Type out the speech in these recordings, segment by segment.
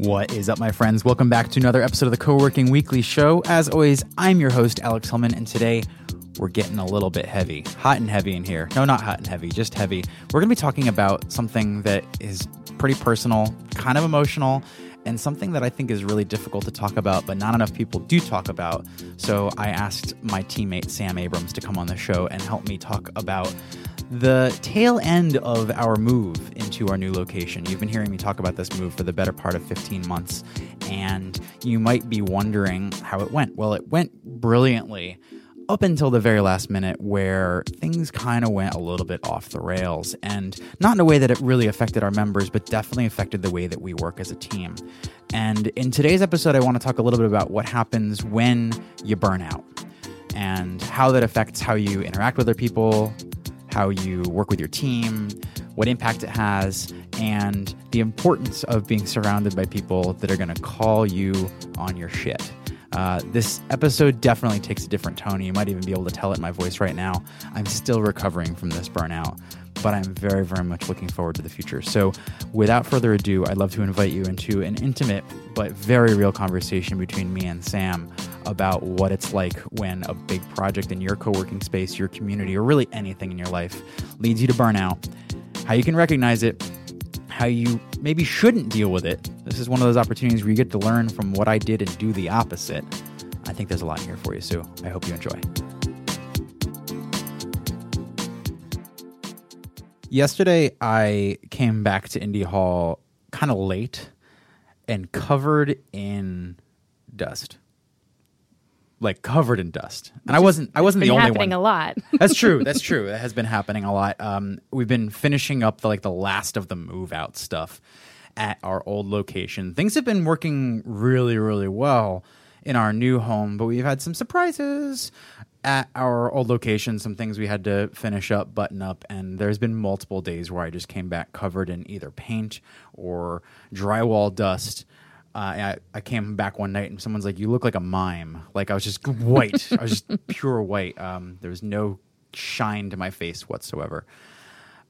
What is up, my friends? Welcome back to another episode of the Co working Weekly Show. As always, I'm your host, Alex Hillman, and today we're getting a little bit heavy. Hot and heavy in here. No, not hot and heavy, just heavy. We're going to be talking about something that is pretty personal, kind of emotional, and something that I think is really difficult to talk about, but not enough people do talk about. So I asked my teammate Sam Abrams to come on the show and help me talk about the tail end of our move into our new location. You've been hearing me talk about this move for the better part of 15 months, and you might be wondering how it went. Well, it went brilliantly up until the very last minute where things kind of went a little bit off the rails and not in a way that it really affected our members but definitely affected the way that we work as a team and in today's episode i want to talk a little bit about what happens when you burn out and how that affects how you interact with other people how you work with your team what impact it has and the importance of being surrounded by people that are going to call you on your shit uh, this episode definitely takes a different tone. You might even be able to tell it in my voice right now. I'm still recovering from this burnout, but I'm very, very much looking forward to the future. So, without further ado, I'd love to invite you into an intimate but very real conversation between me and Sam about what it's like when a big project in your co working space, your community, or really anything in your life leads you to burnout, how you can recognize it how you maybe shouldn't deal with it. This is one of those opportunities where you get to learn from what I did and do the opposite. I think there's a lot here for you, so I hope you enjoy. Yesterday, I came back to Indy Hall kind of late and covered in dust like covered in dust. And I wasn't I wasn't the only happening one. a lot. That's true. That's true. It has been happening a lot. Um, we've been finishing up the, like the last of the move out stuff at our old location. Things have been working really really well in our new home, but we've had some surprises at our old location, some things we had to finish up, button up, and there's been multiple days where I just came back covered in either paint or drywall dust I, I came back one night and someone's like, "You look like a mime." Like I was just white. I was just pure white. Um, there was no shine to my face whatsoever.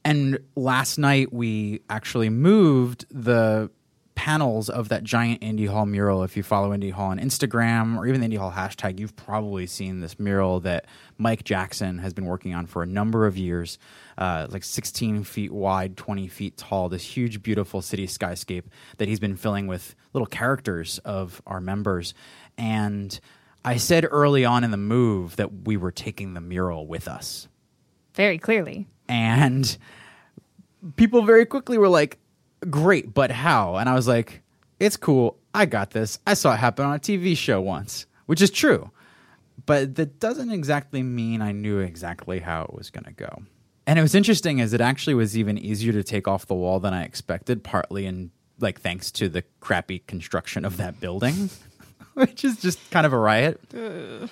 And last night we actually moved the panels of that giant Indy Hall mural. If you follow Indy Hall on Instagram or even the Indy Hall hashtag, you've probably seen this mural that Mike Jackson has been working on for a number of years. Uh, like 16 feet wide, 20 feet tall, this huge, beautiful city skyscape that he's been filling with little characters of our members. And I said early on in the move that we were taking the mural with us. Very clearly. And people very quickly were like, great, but how? And I was like, it's cool. I got this. I saw it happen on a TV show once, which is true. But that doesn't exactly mean I knew exactly how it was going to go. And it was interesting as it actually was even easier to take off the wall than I expected, partly in like thanks to the crappy construction of that building, which is just kind of a riot. Ugh.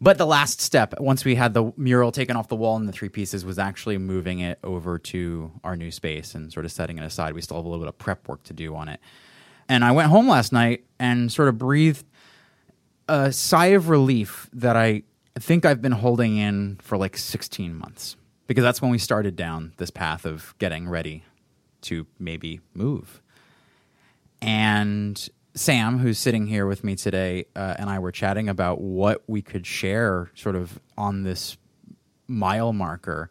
But the last step, once we had the mural taken off the wall and the three pieces, was actually moving it over to our new space and sort of setting it aside. We still have a little bit of prep work to do on it. And I went home last night and sort of breathed a sigh of relief that I think I've been holding in for like 16 months because that's when we started down this path of getting ready to maybe move. And Sam, who's sitting here with me today, uh, and I were chatting about what we could share sort of on this mile marker.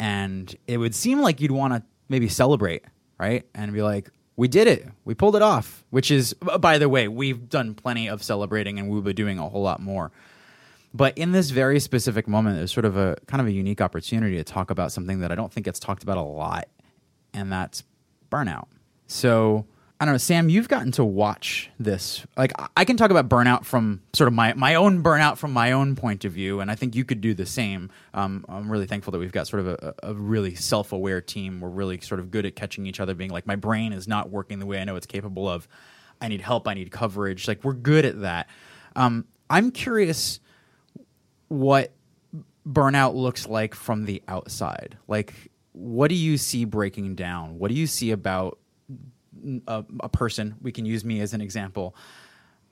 And it would seem like you'd want to maybe celebrate, right? And be like, we did it. We pulled it off, which is, by the way, we've done plenty of celebrating and we'll be doing a whole lot more. But in this very specific moment, there's sort of a kind of a unique opportunity to talk about something that I don't think gets talked about a lot, and that's burnout. So, I don't know, Sam, you've gotten to watch this. Like, I can talk about burnout from sort of my, my own burnout from my own point of view, and I think you could do the same. Um, I'm really thankful that we've got sort of a, a really self aware team. We're really sort of good at catching each other, being like, my brain is not working the way I know it's capable of. I need help. I need coverage. Like, we're good at that. Um, I'm curious what burnout looks like from the outside. Like, what do you see breaking down? What do you see about a, a person we can use me as an example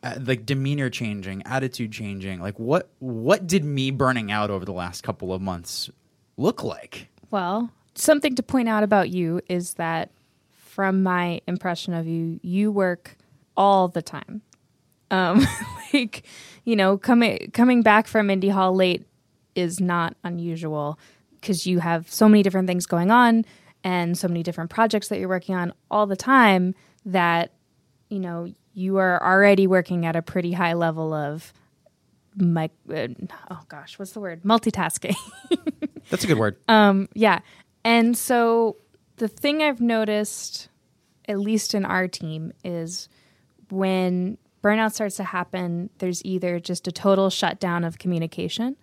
uh, like demeanor changing attitude changing like what what did me burning out over the last couple of months look like well something to point out about you is that from my impression of you, you work all the time. Um, like, you know, coming coming back from Indy Hall late is not unusual because you have so many different things going on and so many different projects that you're working on all the time that you know you are already working at a pretty high level of my uh, oh gosh what's the word? Multitasking. That's a good word. um yeah. And so the thing i've noticed at least in our team is when burnout starts to happen there's either just a total shutdown of communication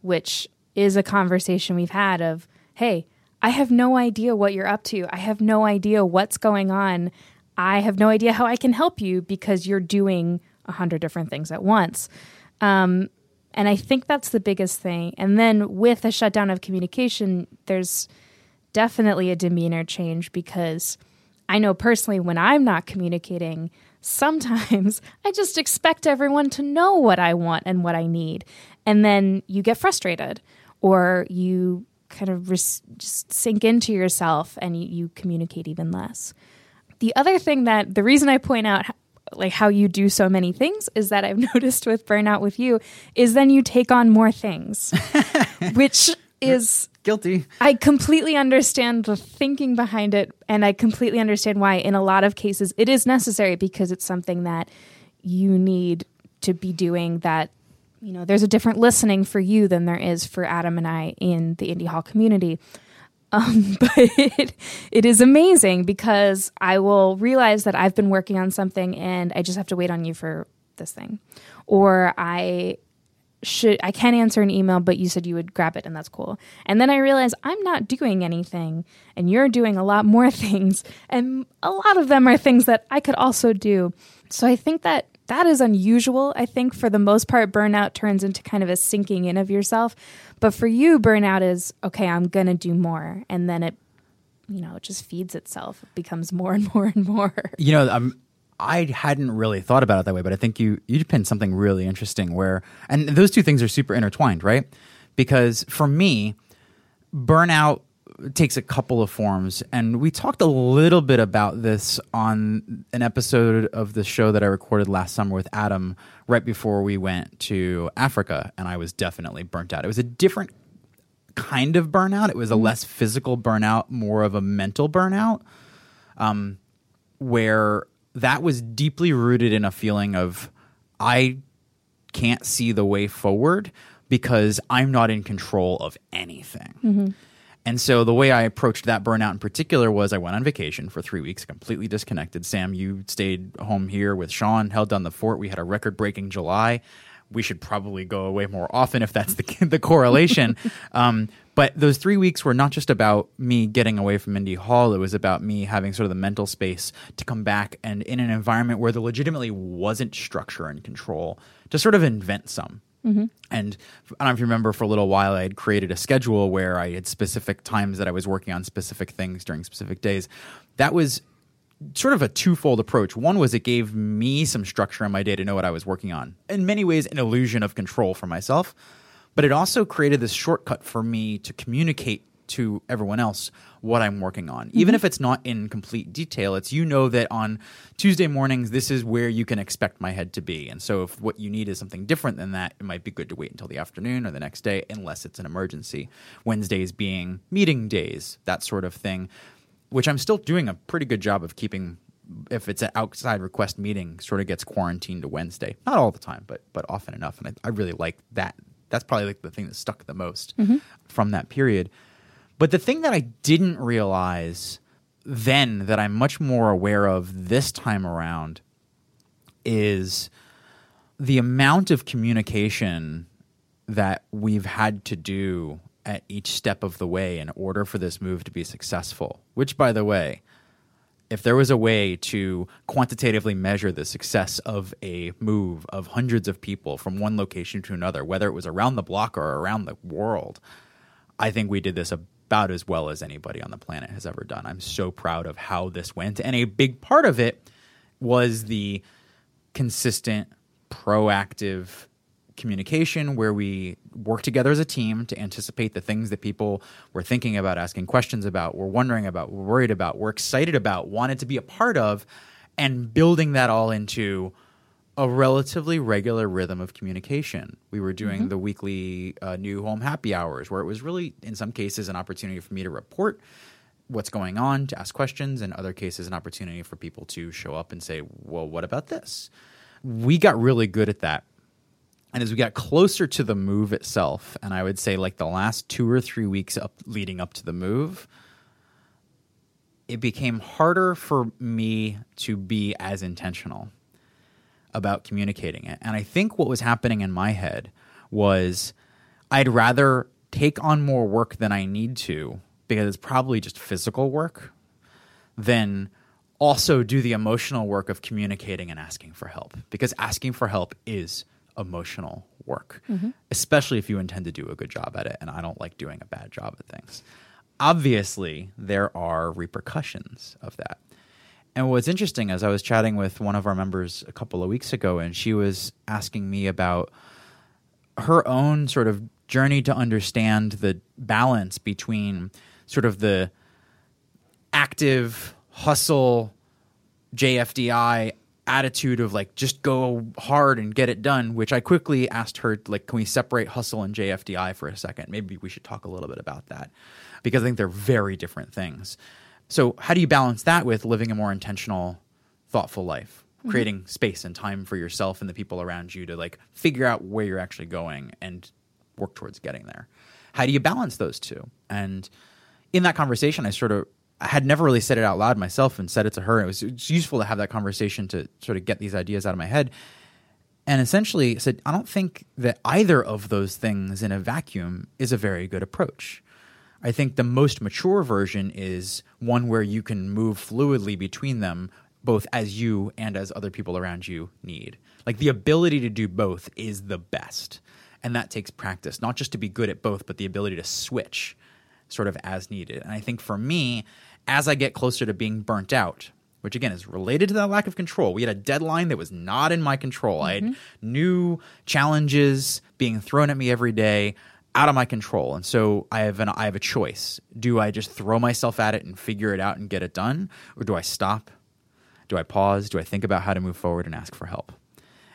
which is a conversation we've had of hey i have no idea what you're up to i have no idea what's going on i have no idea how i can help you because you're doing a hundred different things at once um, and I think that's the biggest thing. And then with a shutdown of communication, there's definitely a demeanor change because I know personally when I'm not communicating, sometimes I just expect everyone to know what I want and what I need. And then you get frustrated or you kind of res- just sink into yourself and you, you communicate even less. The other thing that the reason I point out like how you do so many things is that I've noticed with burnout with you is then you take on more things, which is Guilty. I completely understand the thinking behind it, and I completely understand why, in a lot of cases, it is necessary because it's something that you need to be doing. That, you know, there's a different listening for you than there is for Adam and I in the Indy Hall community. Um, but it, it is amazing because I will realize that I've been working on something and I just have to wait on you for this thing. Or I should I can't answer an email, but you said you would grab it and that's cool. And then I realize I'm not doing anything and you're doing a lot more things and a lot of them are things that I could also do. So I think that that is unusual. I think for the most part burnout turns into kind of a sinking in of yourself. But for you burnout is okay, I'm going to do more and then it you know, it just feeds itself. It becomes more and more and more. You know, I'm. I hadn't really thought about it that way, but I think you you pinned something really interesting where, and those two things are super intertwined, right? Because for me, burnout takes a couple of forms, and we talked a little bit about this on an episode of the show that I recorded last summer with Adam right before we went to Africa, and I was definitely burnt out. It was a different kind of burnout. It was a less physical burnout, more of a mental burnout, um, where that was deeply rooted in a feeling of I can't see the way forward because I'm not in control of anything. And so the way I approached that burnout in particular was I went on vacation for three weeks, completely disconnected. Sam, you stayed home here with Sean, held down the fort. We had a record breaking July. We should probably go away more often if that's the, the correlation. um, but those three weeks were not just about me getting away from Indy Hall. It was about me having sort of the mental space to come back and in an environment where there legitimately wasn't structure and control to sort of invent some. Mm-hmm. And I don't know if you remember, for a little while, I had created a schedule where I had specific times that I was working on specific things during specific days. That was sort of a twofold approach. One was it gave me some structure in my day to know what I was working on. In many ways, an illusion of control for myself. But it also created this shortcut for me to communicate to everyone else what I'm working on. Even if mm-hmm. it's not in complete detail, it's you know that on Tuesday mornings, this is where you can expect my head to be. And so if what you need is something different than that, it might be good to wait until the afternoon or the next day, unless it's an emergency. Wednesdays being meeting days, that sort of thing, which I'm still doing a pretty good job of keeping. If it's an outside request meeting, sort of gets quarantined to Wednesday. Not all the time, but but often enough. And I, I really like that. That's probably like the thing that stuck the most mm-hmm. from that period. But the thing that I didn't realize then that I'm much more aware of this time around is the amount of communication that we've had to do at each step of the way in order for this move to be successful. Which, by the way, if there was a way to quantitatively measure the success of a move of hundreds of people from one location to another, whether it was around the block or around the world, I think we did this about as well as anybody on the planet has ever done. I'm so proud of how this went. And a big part of it was the consistent, proactive communication where we work together as a team to anticipate the things that people were thinking about, asking questions about, were wondering about, were worried about, were excited about, wanted to be a part of, and building that all into a relatively regular rhythm of communication. We were doing mm-hmm. the weekly uh, new home happy hours where it was really, in some cases, an opportunity for me to report what's going on, to ask questions, in other cases, an opportunity for people to show up and say, well, what about this? We got really good at that. And as we got closer to the move itself, and I would say like the last two or three weeks up leading up to the move, it became harder for me to be as intentional about communicating it. And I think what was happening in my head was I'd rather take on more work than I need to because it's probably just physical work than also do the emotional work of communicating and asking for help because asking for help is emotional work, mm-hmm. especially if you intend to do a good job at it. And I don't like doing a bad job at things. Obviously, there are repercussions of that. And what's interesting is I was chatting with one of our members a couple of weeks ago, and she was asking me about her own sort of journey to understand the balance between sort of the active hustle JFDI attitude of like just go hard and get it done which i quickly asked her like can we separate hustle and jfdi for a second? Maybe we should talk a little bit about that because i think they're very different things so, how do you balance that with living a more intentional, thoughtful life? Mm-hmm. Creating space and time for yourself and the people around you to like figure out where you're actually going and work towards getting there. How do you balance those two? And in that conversation, I sort of I had never really said it out loud myself and said it to her. It was, it was useful to have that conversation to sort of get these ideas out of my head. And essentially said, I don't think that either of those things in a vacuum is a very good approach. I think the most mature version is one where you can move fluidly between them, both as you and as other people around you need. Like the ability to do both is the best. And that takes practice, not just to be good at both, but the ability to switch sort of as needed. And I think for me, as I get closer to being burnt out, which again is related to that lack of control. We had a deadline that was not in my control. Mm-hmm. I had mm-hmm. new challenges being thrown at me every day out of my control. And so I have an I have a choice. Do I just throw myself at it and figure it out and get it done? Or do I stop? Do I pause? Do I think about how to move forward and ask for help?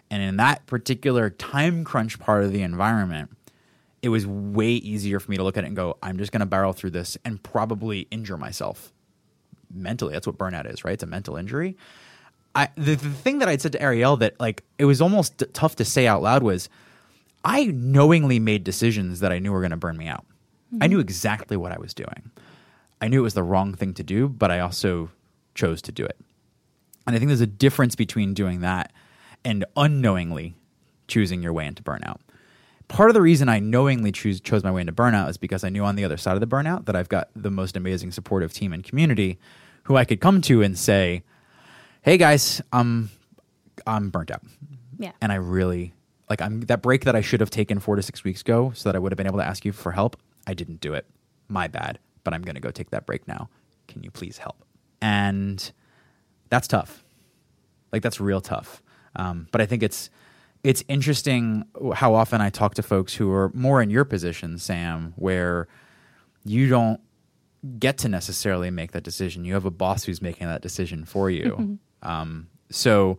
And in that particular time crunch part of the environment, it was way easier for me to look at it and go, I'm just going to barrel through this and probably injure myself mentally. That's what burnout is, right? It's a mental injury. I, the, the thing that I'd said to Ariel that like it was almost tough to say out loud was, I knowingly made decisions that I knew were going to burn me out. Mm-hmm. I knew exactly what I was doing. I knew it was the wrong thing to do, but I also chose to do it. And I think there's a difference between doing that and unknowingly choosing your way into burnout. Part of the reason I knowingly choose, chose my way into burnout is because I knew on the other side of the burnout that I've got the most amazing supportive team and community who I could come to and say, "Hey guys, I'm I'm burnt out." Yeah. And I really like I'm that break that I should have taken four to six weeks ago so that I would have been able to ask you for help. I didn't do it. My bad. But I'm going to go take that break now. Can you please help? And that's tough. Like that's real tough. Um, but I think it's it's interesting how often I talk to folks who are more in your position, Sam, where you don't get to necessarily make that decision. You have a boss who's making that decision for you. um, so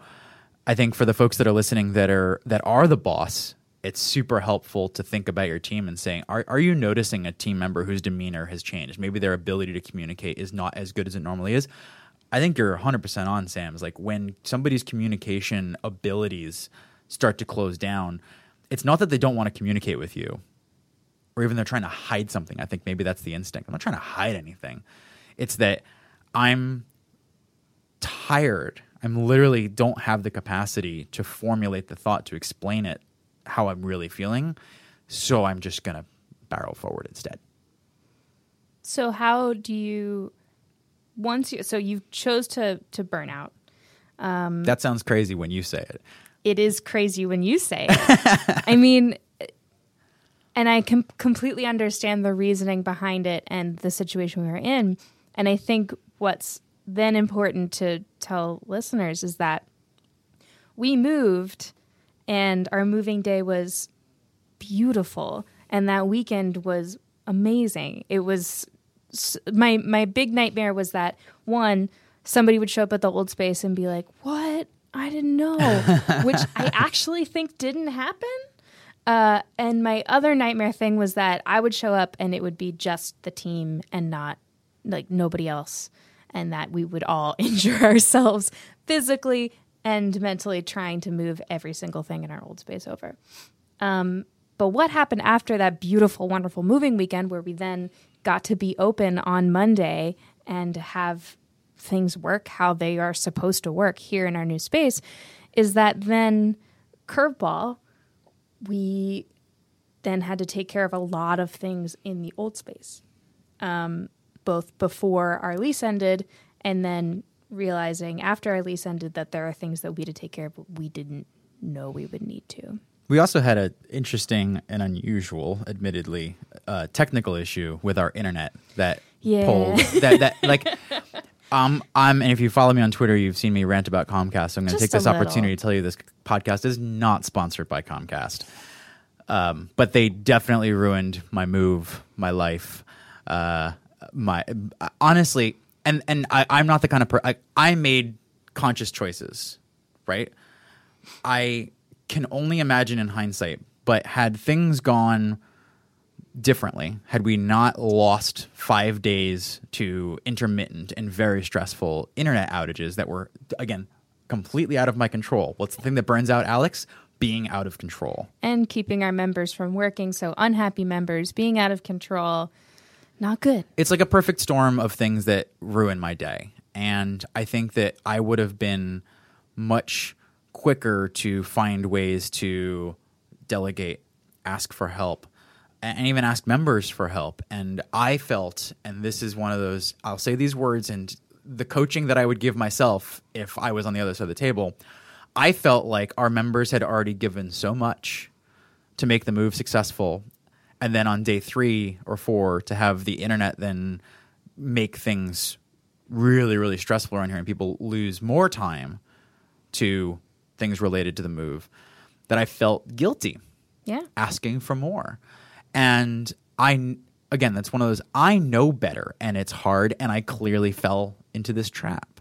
I think for the folks that are listening that are that are the boss, it's super helpful to think about your team and saying, are are you noticing a team member whose demeanor has changed? Maybe their ability to communicate is not as good as it normally is. I think you're 100% on Sam's like when somebody's communication abilities start to close down, it's not that they don't want to communicate with you or even they're trying to hide something. I think maybe that's the instinct. I'm not trying to hide anything. It's that I'm tired I'm literally don't have the capacity to formulate the thought to explain it how I'm really feeling. So I'm just going to barrel forward instead. So how do you once you so you chose to to burn out? Um, that sounds crazy when you say it. It is crazy when you say it. I mean, and I com- completely understand the reasoning behind it and the situation we were in. And I think what's then important to tell listeners is that we moved and our moving day was beautiful. And that weekend was amazing. It was my my big nightmare was that one somebody would show up at the old space and be like, "What? I didn't know," which I actually think didn't happen. Uh, and my other nightmare thing was that I would show up and it would be just the team and not like nobody else, and that we would all injure ourselves physically and mentally trying to move every single thing in our old space over. Um, but what happened after that beautiful, wonderful moving weekend where we then got to be open on Monday and have things work how they are supposed to work here in our new space is that then curveball we then had to take care of a lot of things in the old space um, both before our lease ended and then realizing after our lease ended that there are things that we had to take care of but we didn't know we would need to We also had an interesting and unusual, admittedly, uh, technical issue with our internet that Yeah. pulled that that like. Um, I'm, and if you follow me on Twitter, you've seen me rant about Comcast. So I'm going to take this little. opportunity to tell you this podcast is not sponsored by Comcast. Um, but they definitely ruined my move, my life, uh, my honestly, and and I, I'm not the kind of per- I, I made conscious choices, right? I can only imagine in hindsight, but had things gone differently, had we not lost five days to intermittent and very stressful internet outages that were, again, completely out of my control. What's the thing that burns out Alex? Being out of control. and keeping our members from working so unhappy members being out of control not good It's like a perfect storm of things that ruin my day. And I think that I would have been much quicker to find ways to delegate, ask for help, and even ask members for help. And I felt, and this is one of those, I'll say these words and the coaching that I would give myself if I was on the other side of the table, I felt like our members had already given so much to make the move successful. And then on day three or four, to have the internet then make things really, really stressful around here and people lose more time to things related to the move, that I felt guilty yeah asking for more. And I, again, that's one of those, I know better and it's hard. And I clearly fell into this trap.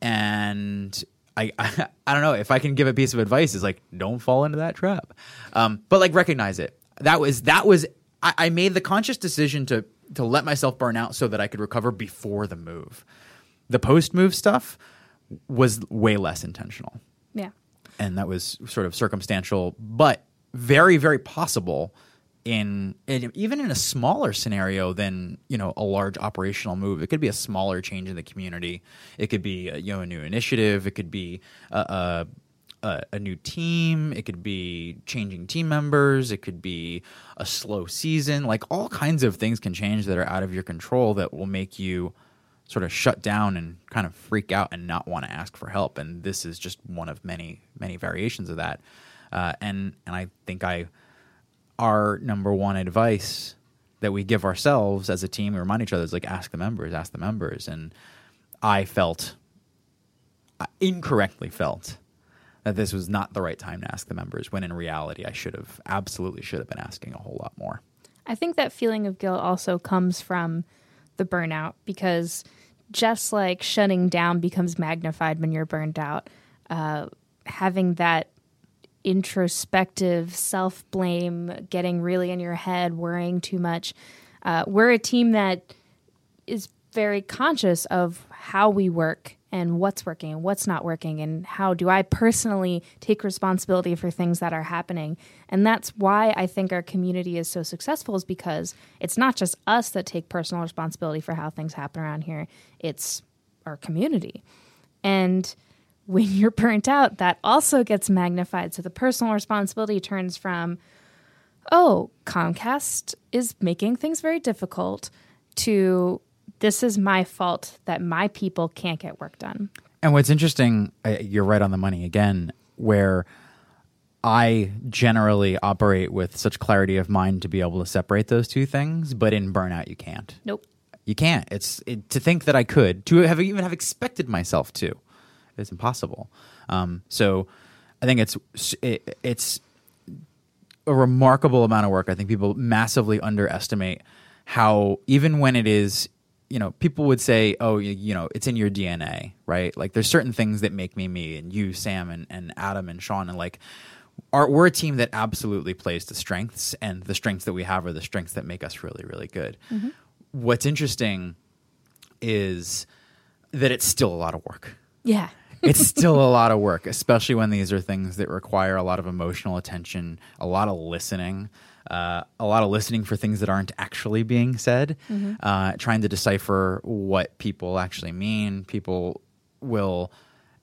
And I, I, I don't know if I can give a piece of advice is like, don't fall into that trap. Um, but like recognize it. That was, that was, I, I made the conscious decision to, to let myself burn out so that I could recover before the move. The post move stuff was way less intentional yeah and that was sort of circumstantial, but very, very possible in, in even in a smaller scenario than you know a large operational move. It could be a smaller change in the community. It could be uh, you know a new initiative. It could be a, a, a, a new team. It could be changing team members. It could be a slow season. Like all kinds of things can change that are out of your control that will make you sort of shut down and kind of freak out and not want to ask for help. And this is just one of many, many variations of that. Uh, and and I think I our number one advice that we give ourselves as a team, we remind each other is like ask the members, ask the members. And I felt I incorrectly felt that this was not the right time to ask the members when in reality I should have absolutely should have been asking a whole lot more. I think that feeling of guilt also comes from the burnout because just like shutting down becomes magnified when you're burned out, uh, having that introspective self blame, getting really in your head, worrying too much. Uh, we're a team that is very conscious of how we work and what's working and what's not working and how do I personally take responsibility for things that are happening. And that's why I think our community is so successful is because it's not just us that take personal responsibility for how things happen around here. It's our community. And when you're burnt out, that also gets magnified. So the personal responsibility turns from, oh, Comcast is making things very difficult to this is my fault that my people can't get work done. And what's interesting, you're right on the money again, where I generally operate with such clarity of mind to be able to separate those two things, but in burnout you can't. Nope. You can't. It's it, to think that I could to have even have expected myself to. It's impossible. Um, so I think it's it, it's a remarkable amount of work. I think people massively underestimate how even when it is you know, people would say, "Oh, you, you, know, it's in your DNA, right?" Like, there's certain things that make me me, and you, Sam, and, and Adam, and Sean, and like, our, we're a team that absolutely plays to strengths, and the strengths that we have are the strengths that make us really, really good. Mm-hmm. What's interesting is that it's still a lot of work. Yeah. it's still a lot of work, especially when these are things that require a lot of emotional attention, a lot of listening, uh, a lot of listening for things that aren't actually being said, mm-hmm. uh, trying to decipher what people actually mean. People will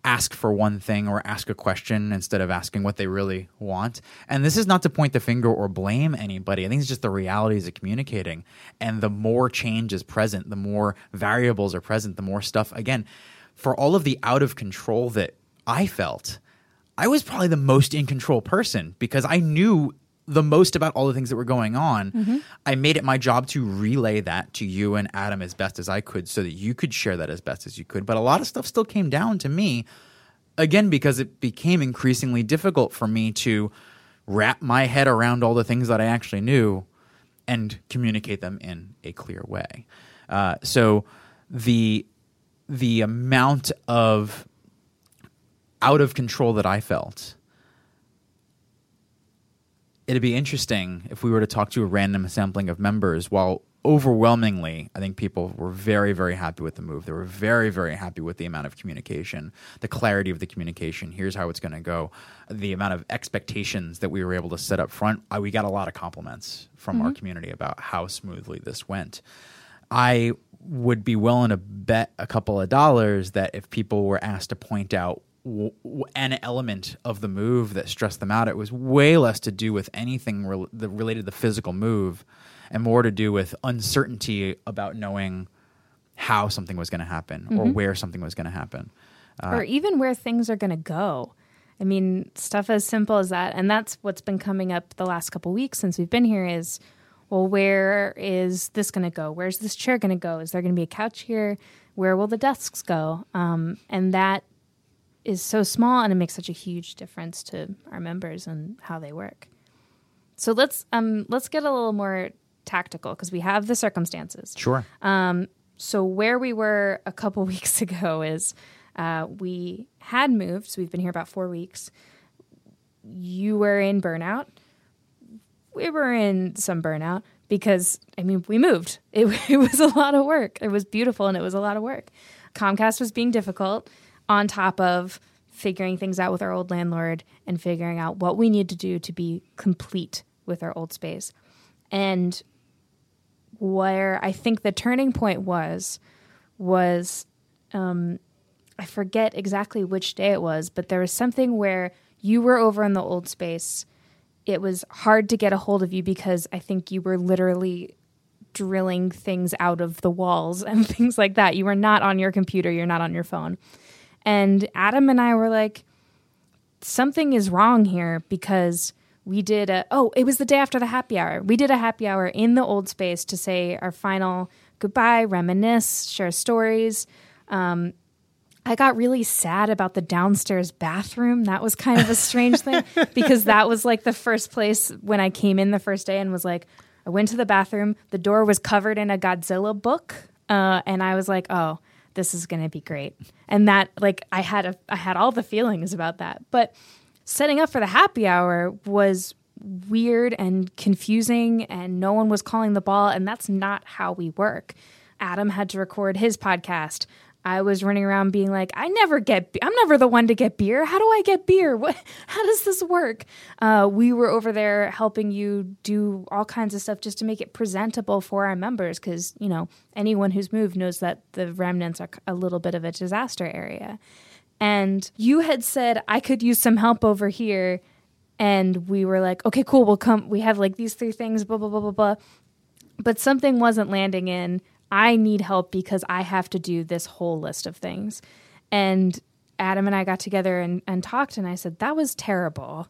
ask for one thing or ask a question instead of asking what they really want. And this is not to point the finger or blame anybody. I think it's just the realities of communicating. And the more change is present, the more variables are present, the more stuff. Again, for all of the out of control that I felt, I was probably the most in control person because I knew the most about all the things that were going on. Mm-hmm. I made it my job to relay that to you and Adam as best as I could so that you could share that as best as you could. But a lot of stuff still came down to me, again, because it became increasingly difficult for me to wrap my head around all the things that I actually knew and communicate them in a clear way. Uh, so the the amount of out of control that I felt it'd be interesting if we were to talk to a random sampling of members. While overwhelmingly i think people were very very happy with the move. They were very very happy with the amount of communication the clarity of the communication. Here's how it's going to go. The amount of expectations that we were able to set up front I, we got a lot of compliments from mm-hmm. our community about how smoothly this went. I would be willing to bet a couple of dollars that if people were asked to point out w- an element of the move that stressed them out. It was way less to do with anything re- the, related to the physical move, and more to do with uncertainty about knowing how something was going to happen mm-hmm. or where something was going to happen, uh, or even where things are going to go. I mean, stuff as simple as that, and that's what's been coming up the last couple weeks since we've been here. Is well, where is this going to go? Where's this chair going to go? Is there going to be a couch here? Where will the desks go? Um, and that is so small and it makes such a huge difference to our members and how they work. So let's um let's get a little more tactical because we have the circumstances. Sure. Um, so where we were a couple weeks ago is uh, we had moved. So we've been here about four weeks. You were in burnout. We were in some burnout because I mean we moved. It, it was a lot of work. It was beautiful and it was a lot of work. Comcast was being difficult on top of figuring things out with our old landlord and figuring out what we need to do to be complete with our old space. And where I think the turning point was, was um, I forget exactly which day it was, but there was something where you were over in the old space. It was hard to get a hold of you because I think you were literally drilling things out of the walls and things like that. You were not on your computer, you're not on your phone. And Adam and I were like, something is wrong here because we did a, oh, it was the day after the happy hour. We did a happy hour in the old space to say our final goodbye, reminisce, share stories. Um, I got really sad about the downstairs bathroom. That was kind of a strange thing because that was like the first place when I came in the first day and was like, I went to the bathroom. The door was covered in a Godzilla book. Uh, and I was like, oh, this is going to be great. And that like I had a I had all the feelings about that. But setting up for the happy hour was weird and confusing and no one was calling the ball and that's not how we work. Adam had to record his podcast. I was running around being like, I never get, I'm never the one to get beer. How do I get beer? What, how does this work? Uh, we were over there helping you do all kinds of stuff just to make it presentable for our members. Cause, you know, anyone who's moved knows that the remnants are a little bit of a disaster area. And you had said, I could use some help over here. And we were like, okay, cool. We'll come. We have like these three things, blah, blah, blah, blah, blah. But something wasn't landing in I need help because I have to do this whole list of things. And Adam and I got together and, and talked, and I said, That was terrible.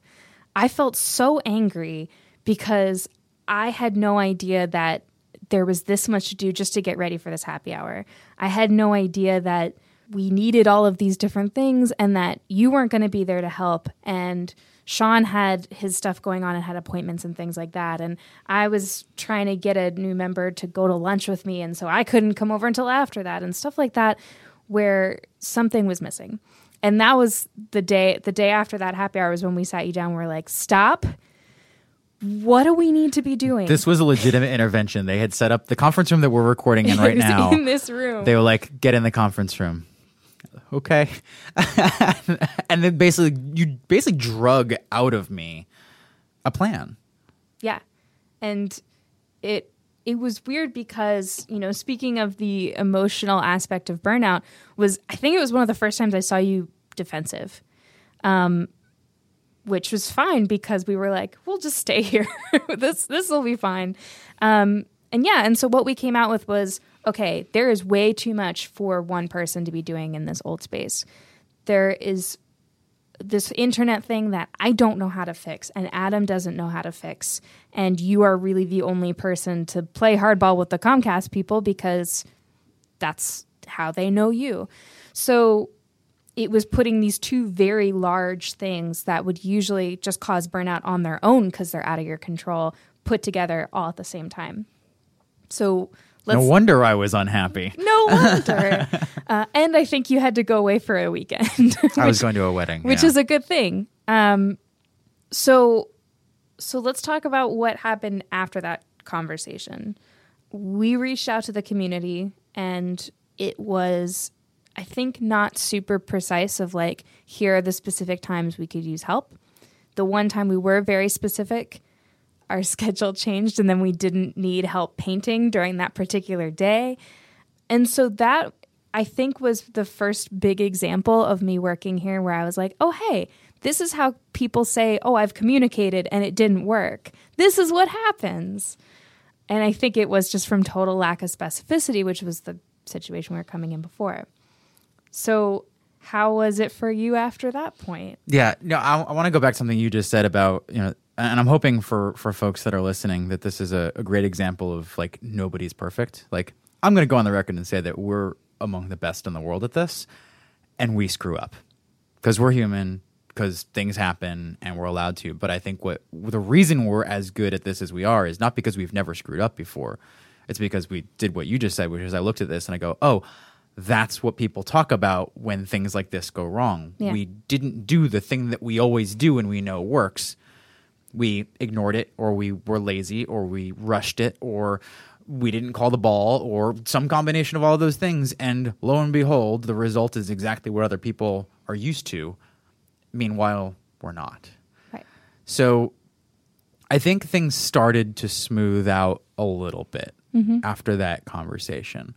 I felt so angry because I had no idea that there was this much to do just to get ready for this happy hour. I had no idea that we needed all of these different things and that you weren't going to be there to help. And Sean had his stuff going on and had appointments and things like that. And I was trying to get a new member to go to lunch with me. And so I couldn't come over until after that and stuff like that, where something was missing. And that was the day, the day after that happy hour was when we sat you down. We're like, stop. What do we need to be doing? This was a legitimate intervention. They had set up the conference room that we're recording in right now. in this room. They were like, get in the conference room. Okay. and then basically, you basically drug out of me a plan. Yeah. And it it was weird because, you know, speaking of the emotional aspect of burnout was I think it was one of the first times I saw you defensive. Um which was fine because we were like, we'll just stay here. this this will be fine. Um and yeah, and so what we came out with was okay, there is way too much for one person to be doing in this old space. There is this internet thing that I don't know how to fix and Adam doesn't know how to fix. And you are really the only person to play hardball with the Comcast people because that's how they know you. So it was putting these two very large things that would usually just cause burnout on their own because they're out of your control put together all at the same time. So let's no wonder I was unhappy. no wonder. uh, and I think you had to go away for a weekend. I was going to a wedding. which yeah. is a good thing. Um, so, so let's talk about what happened after that conversation. We reached out to the community, and it was, I think, not super precise. Of like, here are the specific times we could use help. The one time we were very specific, our schedule changed, and then we didn't need help painting during that particular day. And so that I think was the first big example of me working here where I was like, oh, hey, this is how people say, oh, I've communicated and it didn't work. This is what happens. And I think it was just from total lack of specificity, which was the situation we were coming in before. So, how was it for you after that point? Yeah, no, I, I want to go back to something you just said about you know, and I'm hoping for for folks that are listening that this is a, a great example of like nobody's perfect. Like I'm going to go on the record and say that we're among the best in the world at this, and we screw up because we're human, because things happen, and we're allowed to. But I think what the reason we're as good at this as we are is not because we've never screwed up before. It's because we did what you just said, which is I looked at this and I go, oh that's what people talk about when things like this go wrong. Yeah. We didn't do the thing that we always do and we know works. We ignored it, or we were lazy, or we rushed it, or we didn't call the ball, or some combination of all those things. And lo and behold, the result is exactly what other people are used to. Meanwhile, we're not. Right. So I think things started to smooth out a little bit mm-hmm. after that conversation.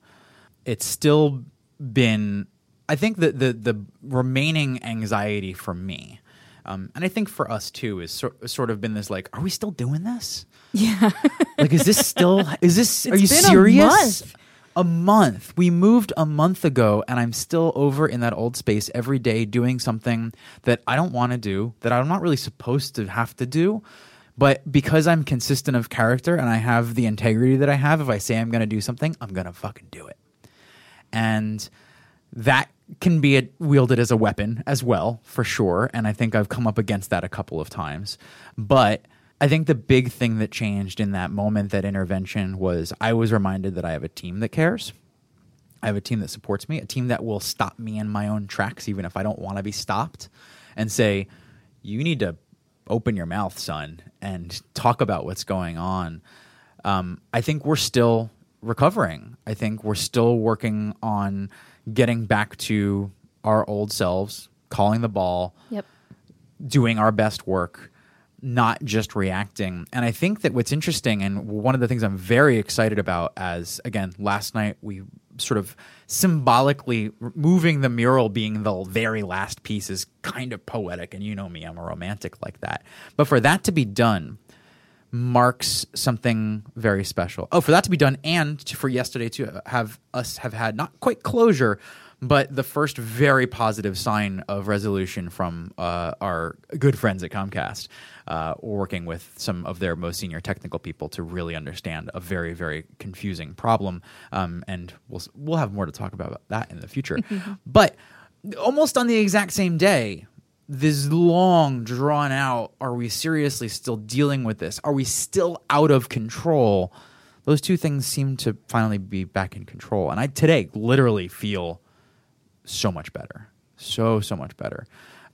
It's still been, I think that the the remaining anxiety for me, um, and I think for us too, is sor- sort of been this like, are we still doing this? Yeah. Like, is this still? Is this? are you It's a serious? month. A month. We moved a month ago, and I'm still over in that old space every day doing something that I don't want to do, that I'm not really supposed to have to do. But because I'm consistent of character and I have the integrity that I have, if I say I'm going to do something, I'm going to fucking do it. And that can be a, wielded as a weapon as well, for sure. And I think I've come up against that a couple of times. But I think the big thing that changed in that moment, that intervention, was I was reminded that I have a team that cares. I have a team that supports me, a team that will stop me in my own tracks, even if I don't want to be stopped, and say, You need to open your mouth, son, and talk about what's going on. Um, I think we're still recovering. I think we're still working on getting back to our old selves, calling the ball, Yep. doing our best work, not just reacting. And I think that what's interesting, and one of the things I'm very excited about, as again, last night we sort of symbolically moving the mural being the very last piece is kind of poetic. And you know me, I'm a romantic like that. But for that to be done, marks something very special. Oh, for that to be done, and to, for yesterday to have us have had not quite closure, But the first very positive sign of resolution from uh, our good friends at Comcast, uh, working with some of their most senior technical people to really understand a very, very confusing problem. Um, and we'll we'll have more to talk about that in the future. but almost on the exact same day, this long drawn out are we seriously still dealing with this? Are we still out of control? Those two things seem to finally be back in control and i today literally feel so much better so so much better.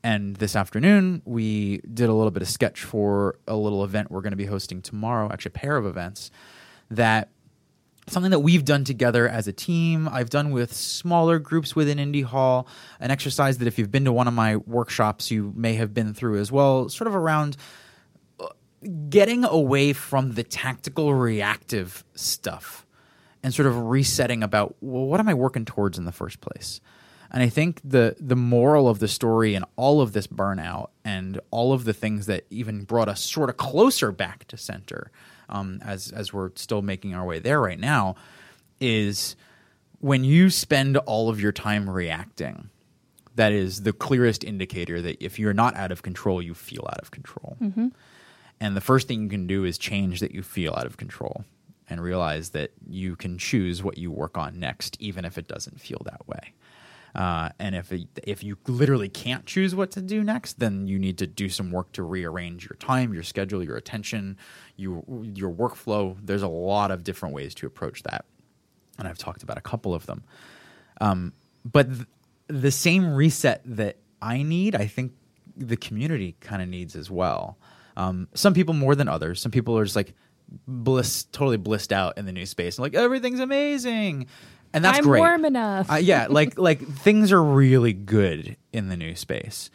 And this afternoon we did a little bit of sketch for a little event we're going to be hosting tomorrow actually a pair of events that something that we've done together as a team. I've done with smaller groups within Indy Hall, an exercise that if you've been to one of my workshops, you may have been through as well, sort of around uh, getting away from the tactical reactive stuff and sort of resetting about well what am I working towards in the first place? And I think the the moral of the story and all of this burnout and all of the things that even brought us sort of closer back to center um, as as we're still making our way there right now, is when you spend all of your time reacting. That is the clearest indicator that if you're not out of control, you feel out of control. Mm-hmm. And the first thing you can do is change that you feel out of control and realize that you can choose what you work on next, even if it doesn't feel that way. Uh, and if it, if you literally can't choose what to do next, then you need to do some work to rearrange your time, your schedule, your attention, your your workflow. There's a lot of different ways to approach that, and I've talked about a couple of them. Um, but th- the same reset that I need, I think the community kind of needs as well. Um, some people more than others. Some people are just like bliss, totally blissed out in the new space, and like everything's amazing and that's I'm great. warm enough. Uh, yeah, like like things are really good in the new space,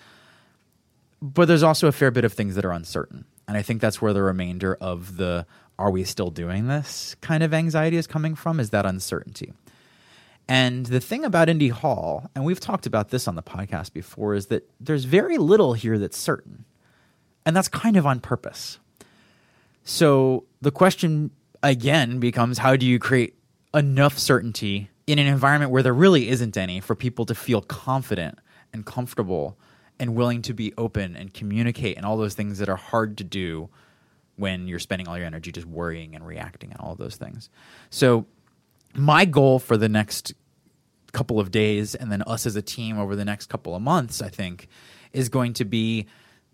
but there's also a fair bit of things that are uncertain, and I think that's where the remainder of the "Are we still doing this?" kind of anxiety is coming from. Is that uncertainty? And the thing about Indy Hall, and we've talked about this on the podcast before, is that there's very little here that's certain, and that's kind of on purpose. So the question again becomes: How do you create enough certainty in an environment where there really isn't any for people to feel confident and comfortable and willing to be open and communicate and all those things that are hard to do when you're spending all your energy just worrying and reacting and all those things. So, my goal for the next couple of days and then us as a team over the next couple of months, I think, is going to be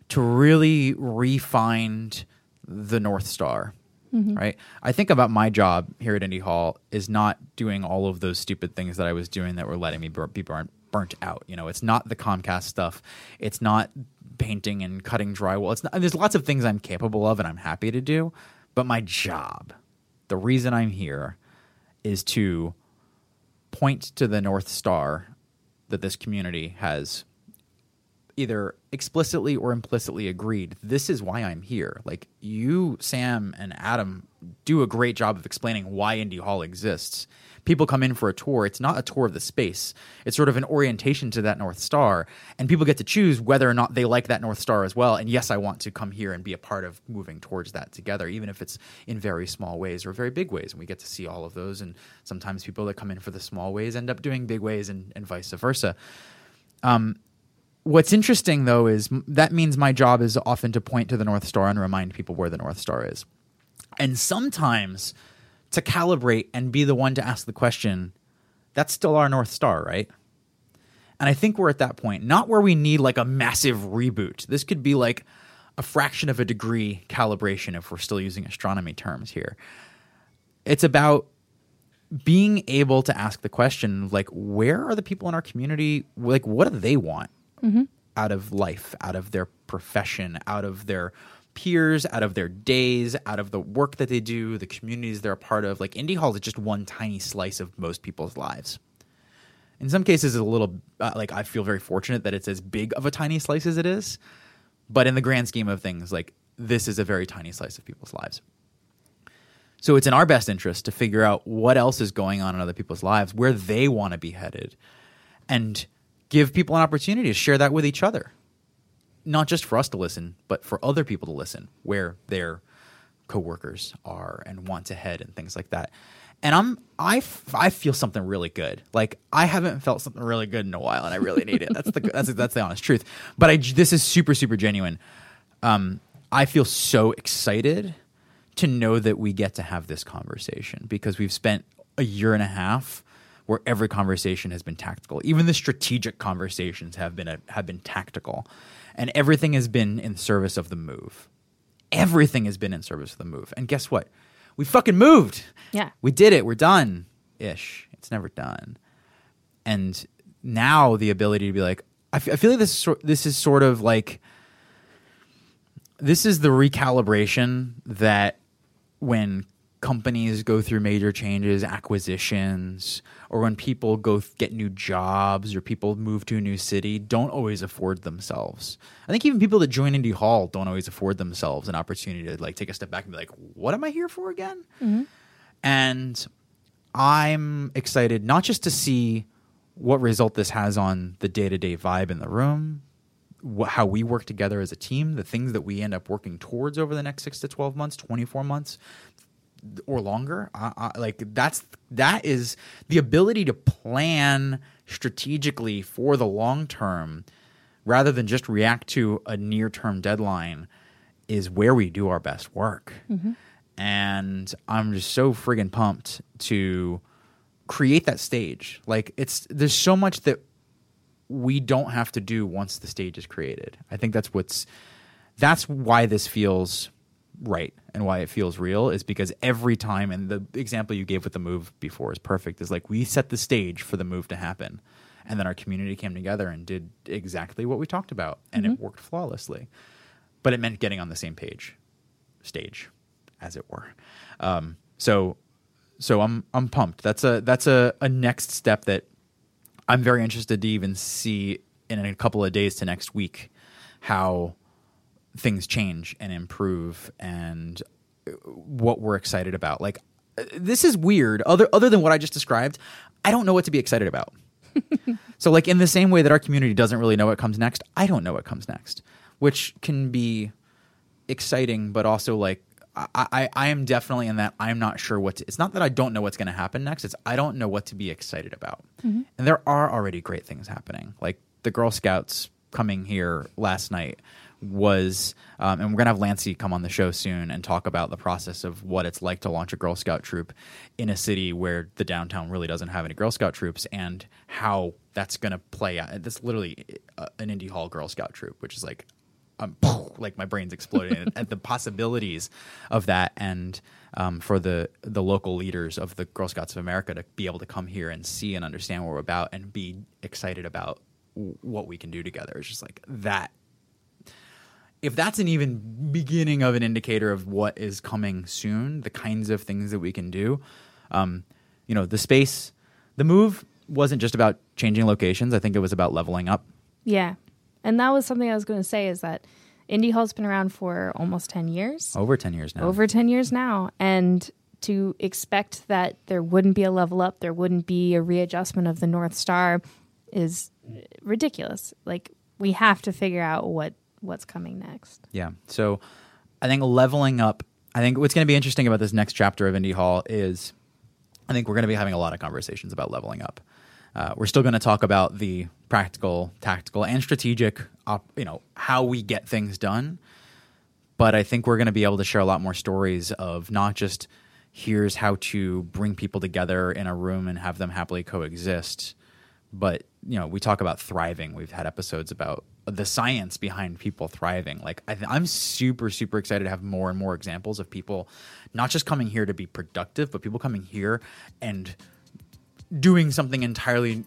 to really refine the North Star mm-hmm. right? I think about my job here at Indy Hall is not doing all of those stupid things that I was doing that were letting me be burnt, burnt out. You know, it's not the Comcast stuff. It's not painting and cutting drywall. It's not, there's lots of things I'm capable of and I'm happy to do, but my job, the reason I'm here, is to point to the North Star that this community has either explicitly or implicitly agreed this is why I'm here. Like you, Sam, and Adam do a great job of explaining why Indy Hall exists. People come in for a tour. It's not a tour of the space. It's sort of an orientation to that North Star. And people get to choose whether or not they like that North Star as well. And yes, I want to come here and be a part of moving towards that together, even if it's in very small ways or very big ways. And we get to see all of those. And sometimes people that come in for the small ways end up doing big ways and, and vice versa. Um, What's interesting though is that means my job is often to point to the North Star and remind people where the North Star is. And sometimes to calibrate and be the one to ask the question, that's still our North Star, right? And I think we're at that point, not where we need like a massive reboot. This could be like a fraction of a degree calibration if we're still using astronomy terms here. It's about being able to ask the question like where are the people in our community like what do they want mm-hmm. out of life, out of their profession, out of their peers, out of their days, out of the work that they do, the communities they're a part of. Like Indy Hall is just one tiny slice of most people's lives. In some cases, it's a little uh, like I feel very fortunate that it's as big of a tiny slice as it is. But in the grand scheme of things, like this is a very tiny slice of people's lives. So it's in our best interest to figure out what else is going on in other people's lives, where they want to be headed, and give people an opportunity to share that with each other. Not just for us to listen, but for other people to listen where their coworkers are and want to head and things like that. and I'm I, f- I feel something really good. Like I haven't felt something really good in a while, and I really need it. That's the that's that's the honest truth. But I this is super super genuine. Um, I feel so excited to know that we get to have this conversation because we've spent a year and a half where every conversation has been tactical. Even the strategic conversations have been a, have been tactical, and everything has been in service of the move. Everything has been in service of the move. And guess what? We fucking moved. Yeah. We did it. We're done ish. It's never done. And now the ability to be like, I, f- I feel like this this is sort of like this is the recalibration that when companies go through major changes, acquisitions, or when people go get new jobs or people move to a new city, don't always afford themselves. I think even people that join Indy Hall don't always afford themselves an opportunity to like take a step back and be like, "What am I here for again?" Mm-hmm. And I'm excited not just to see what result this has on the day to day vibe in the room, wh- how we work together as a team, the things that we end up working towards over the next six to 12 months, 24 months or longer. I, I, like that's that is the ability to plan strategically for the long term rather than just react to a near term deadline is where we do our best work. Mm-hmm. And I'm just so friggin' pumped to create that stage. Like it's there's so much that we don't have to do once the stage is created. I think that's what's that's why this feels right and why it feels real is because every time and the example you gave with the move before is perfect is like we set the stage for the move to happen. And then our community came together and did exactly what we talked about and it worked flawlessly. But it meant getting on the same page stage as it were. Um, so so i'm i'm pumped. That's a that's a, a next step that i'm very interested to even see in a couple of days to next week how things change and improve and uh, what we're excited about. Like uh, this is weird. Other other than what I just described, I don't know what to be excited about. so like in the same way that our community doesn't really know what comes next, I don't know what comes next, which can be exciting, but also like I, I, I am definitely in that I'm not sure what to, it's not that I don't know what's going to happen next. It's I don't know what to be excited about. And there are already great things happening. Like the Girl Scouts coming here last night was, um, and we're going to have Lancey come on the show soon and talk about the process of what it's like to launch a Girl Scout troop in a city where the downtown really doesn't have any Girl Scout troops and how that's going to play out. That's literally uh, an Indy Hall Girl Scout troop, which is like, um, like my brain's exploding at, the possibilities of that, and um, for the the local leaders of the Girl Scouts of America to be able to come here and see and understand what we're about and be excited about what we can do together. It's just like that. If that's an even beginning of an indicator of what is coming soon, the kinds of things that we can do, um, you know, the space, the move wasn't just about changing locations. I think it was about leveling up. Yeah. And that was something I was going to say is that Indy Hall's been around for almost 10 years. Over 10 years now. Over 10 years now. And to expect that there wouldn't be a level up, there wouldn't be a readjustment of the North Star is ridiculous. Like we have to figure out what what's coming next. Yeah. So I think leveling up, I think what's going to be interesting about this next chapter of Indy Hall is I think we're going to be having a lot of conversations about leveling up. Uh, we're still going to talk about the practical, tactical, and strategic, op- you know, how we get things done. But I think we're going to be able to share a lot more stories of not just here's how to bring people together in a room and have them happily coexist, but you know, we talk about thriving. We've had episodes about the science behind people thriving. Like I I'm super super excited to have more and more examples of people not just coming here to be productive, but people coming here and doing something entirely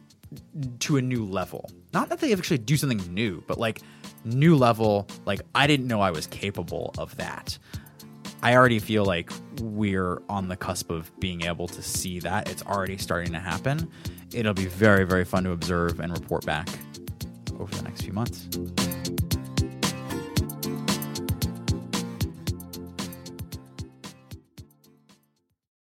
to a new level. Not that they actually do something new, but like new level, like I didn't know I was capable of that. I already feel like we're on the cusp of being able to see that. It's already starting to happen. It'll be very, very fun to observe and report back over the next few months.